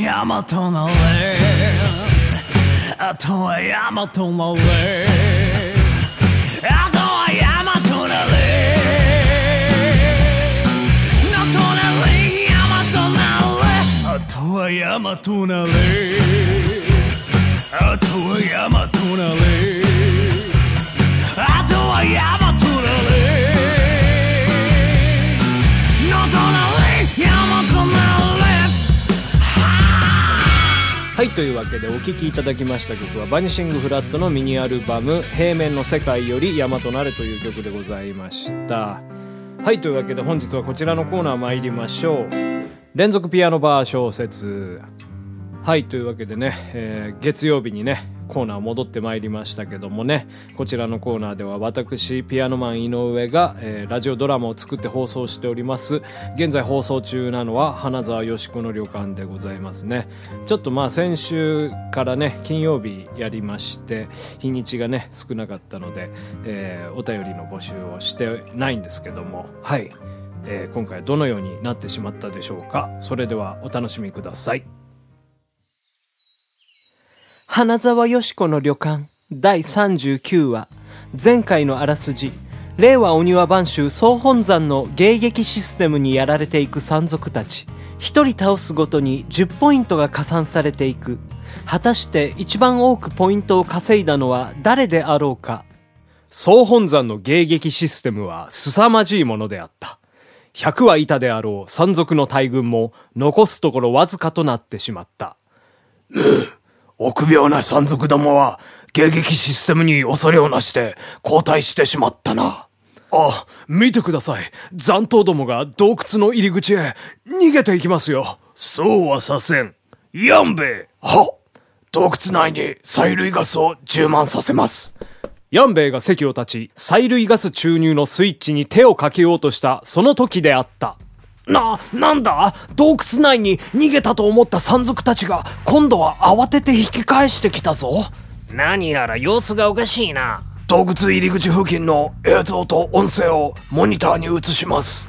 とは山となれあとは山となれあとは山となれなとなれ山となれあとは山となれあとは山となれあとは山とというわけでお聴きいただきました曲はバニシングフラットのミニアルバム「平面の世界より山となれ」という曲でございました。はいというわけで本日はこちらのコーナー参りましょう。連続ピアノバー小説。はいというわけでね、えー月曜日にねコーナー戻ってまいりましたけどもね。こちらのコーナーでは私ピアノマン井上が、えーラジオドラマを作って放送しております。現在放送中なのは花沢よしこの旅館でございますね。ちょっとまあ先週からね金曜日やりまして日にちがね少なかったので、えーお便りの募集をしてないんですけども。はい、えー今回どのようになってしまったでしょうか。それではお楽しみください。花沢よしこの旅館第39話前回のあらすじ令和お庭番衆総本山の迎撃システムにやられていく山賊たち一人倒すごとに10ポイントが加算されていく。果たして一番多くポイントを稼いだのは誰であろうか。総本山の迎撃システムは凄まじいものであった。100はいたであろう山賊の大軍も残すところわずかとなってしまった。臆病な山賊どもは迎撃システムに恐れをなして交代してしまったな。あ、見てください。残党どもが洞窟の入り口へ逃げていきますよ。そうはさせん。やんべえは洞窟内に催涙ガスを充満させます。ヤンベイが席を立ち、催涙ガス注入のスイッチに手をかけようとしたその時であった。な、なんだ？洞窟内に逃げたと思った山賊たちが、今度は慌てて引き返してきたぞ。何やら様子がおかしいな。洞窟入り口付近の映像と音声をモニターに映します。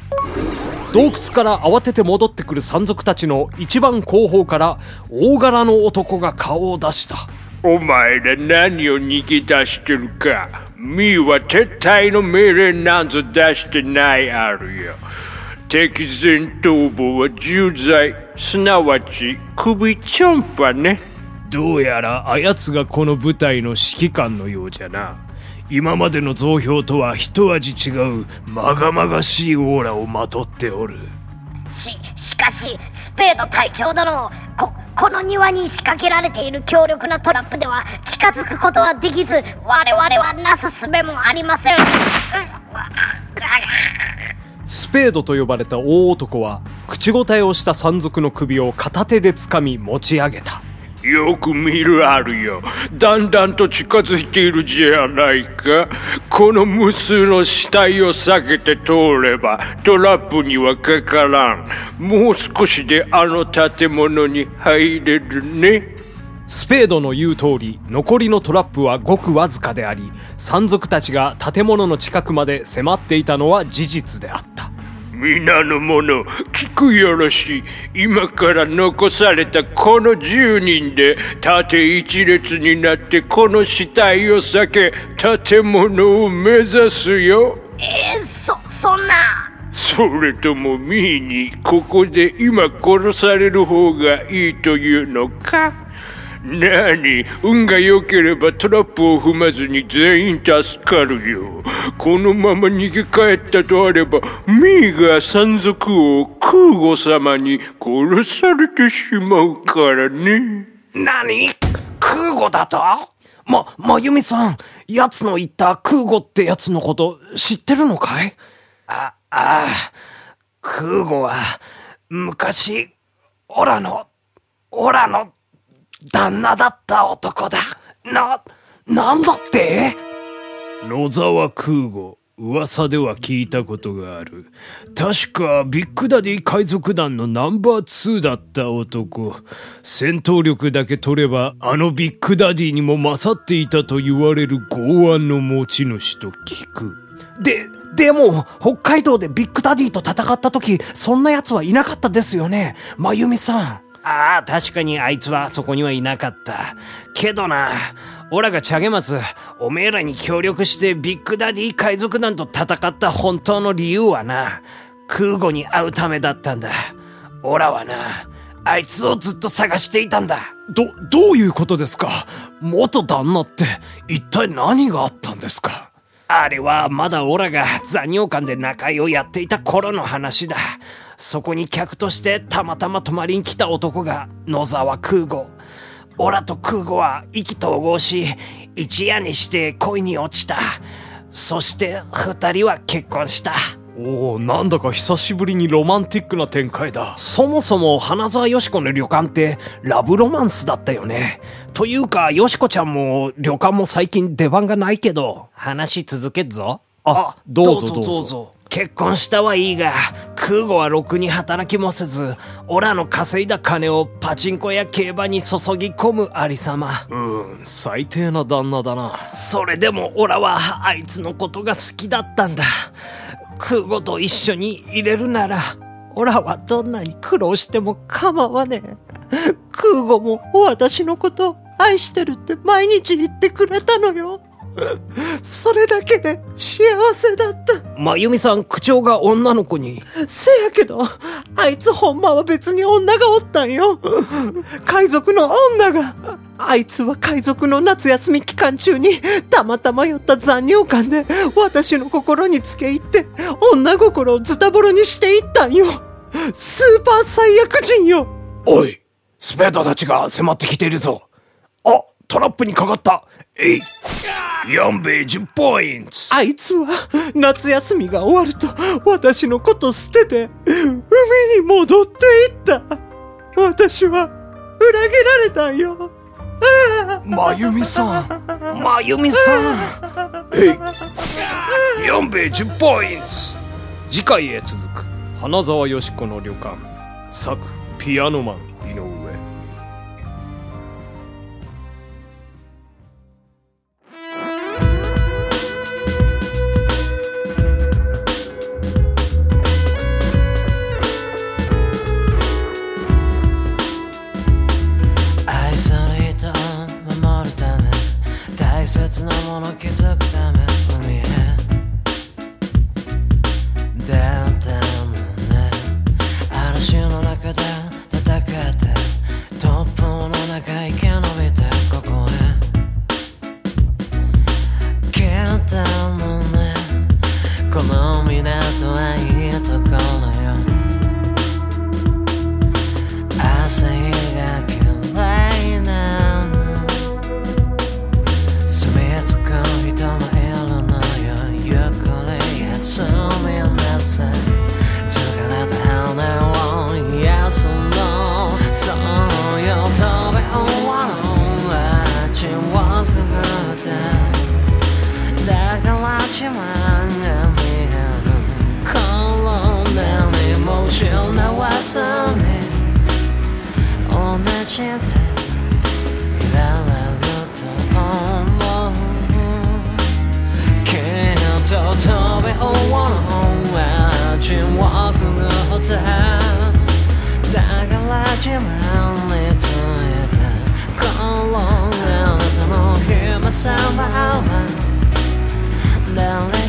洞窟から慌てて戻ってくる山賊たちの一番後方から、大柄の男が顔を出した。お前ら何を逃げ出してるかミーは撤退の命令なんぞ出してないあるよ敵前逃亡は重罪すなわち首ちょんぱねどうやらあやつがこの部隊の指揮官のようじゃな。今までの増票とは一味違う、まがまがしいオーラをまとっておる。し、しかし、スペード隊長殿、こ、この庭に仕掛けられている強力なトラップでは近づくことはできず、我々はなすすべもありません。うんスペードと呼ばれた大男は、口答えをした山賊の首を片手で掴み持ち上げた。よく見るあるよだんだんと近づいているじゃないかこの無数の死体を避けて通ればトラップにはかからんもう少しであの建物に入れるねスペードの言う通り、残りのトラップはごくわずかであり、山賊たちが建物の近くまで迫っていたのは事実であった。皆の者聞くよろしい今から残されたこの10人で縦一列になってこの死体を避け建物を目指すよえー、そ、そんな。それともミーにここで今殺される方がいいというのかなに運が良ければトラップを踏まずに全員助かるよ。このまま逃げ帰ったとあればミーが山賊王空母様に殺されてしまうからね。何？空母だと？ま、まゆみさん、奴の言った空母ってやつのこと知ってるのかい？あ、ああ、空母は、昔、オラの、オラの、旦那だった男だ。な、なんだって？野沢空母。噂では聞いたことがある。確か、ビッグダディ海賊団のナンバー2だった男。戦闘力だけ取れば、あのビッグダディにも勝っていたと言われる剛腕の持ち主と聞く。で、でも、北海道でビッグダディと戦った時、そんな奴はいなかったですよね。まゆみさん。ああ、確かにあいつはそこにはいなかった。けどな、オラがチャゲマツ、おめえらに協力してビッグダディ海賊団と戦った本当の理由はな、空母に会うためだったんだ。オラはな、あいつをずっと探していたんだ。ど、どういうことですか？元旦那って、一体何があったんですか？あれはまだオラが残尿館で仲居をやっていた頃の話だ。そこに客としてたまたま泊まりに来た男が野沢空吾。オラと空吾は意気投合し、一夜にして恋に落ちた。そして二人は結婚した。おおなんだか久しぶりにロマンティックな展開だ。そもそも花沢よしこの旅館ってラブロマンスだったよね。というか、よしこちゃんも旅館も最近出番がないけど、話続けっぞ。あどうぞどうぞ結婚したはいいが、空母はろくに働きもせず、オラの稼いだ金をパチンコや競馬に注ぎ込むありさま。うん、最低な旦那だな。それでもオラはあいつのことが好きだったんだ。空母と一緒に入れるなら、オラはどんなに苦労しても構わねえ。空母も私のこと愛してるって毎日言ってくれたのよ。それだけで幸せだった。まゆみさん、口調が女の子に。せやけど、あいつほんまは別に女がおったんよ。海賊の女が。あいつは海賊の夏休み期間中にたまたま寄った残尿感で私の心につけ入って女心をズタボロにしていったんよ。スーパー最悪人よ。おい、スペードたちが迫ってきているぞ。あ、トラップにかかった。えい。ヤンベ10ポイントあいつは夏休みが終わると私のこと捨てて海に戻っていった。私は裏切られたんよ。まゆみさん。まゆみさん。えい。ヤンベ10ポイント次回へ続く花沢よしこの旅館作ピアノマン切なもの気づくため海へ出たのね嵐の中で戦って突風の中生き延びてここへ来たのねこの港はいいところよ朝日が自慢についてこのあなたの姫様は誰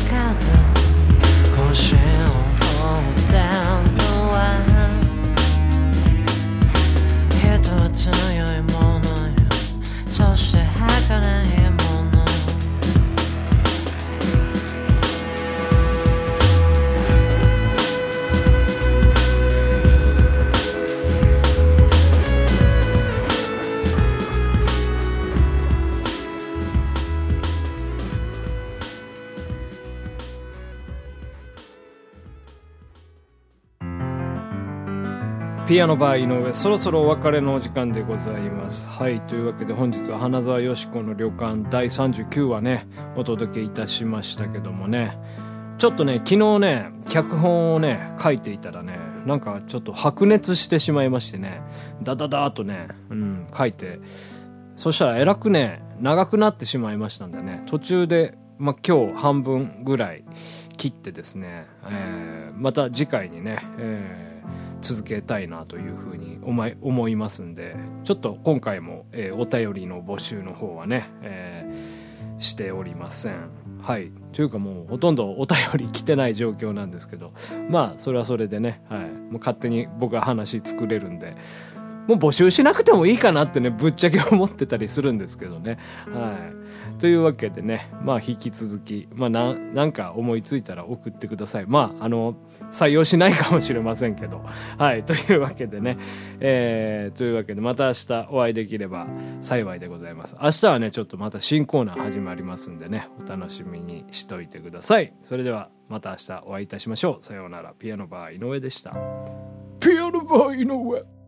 ピアノバー井上そろそろお別れのお時間でございます。はいというわけで本日は花沢よし子の旅館第39話ねお届けいたしましたけどもね。ちょっとね昨日ね脚本をね書いていたらねなんかちょっと白熱してしまいましてねダダダーとね、うん、書いて。そしたらえらくね長くなってしまいましたんでね。途中で、まあ、今日半分ぐらい切ってですね、えーまた次回にね、えー続けたいなというふうに思い思いますんでちょっと今回も、えーお便りの募集の方はね、えーしておりません。はい。というかもうほとんどお便り来てない状況なんですけどまあそれはそれでね、はい、もう勝手に僕は話作れるんでもう募集しなくてもいいかなってねぶっちゃけ思ってたりするんですけどね。はい。というわけでねまあ引き続きまあななんか思いついたら送ってください。まああの採用しないかもしれませんけど。はい。というわけでねえーというわけでまた明日お会いできれば幸いでございます。明日はねちょっとまた新コーナー始まりますんでねお楽しみにしといてください。それではまた明日お会いいたしましょう。さようなら。ピアノバー井上でした。ピアノバー井上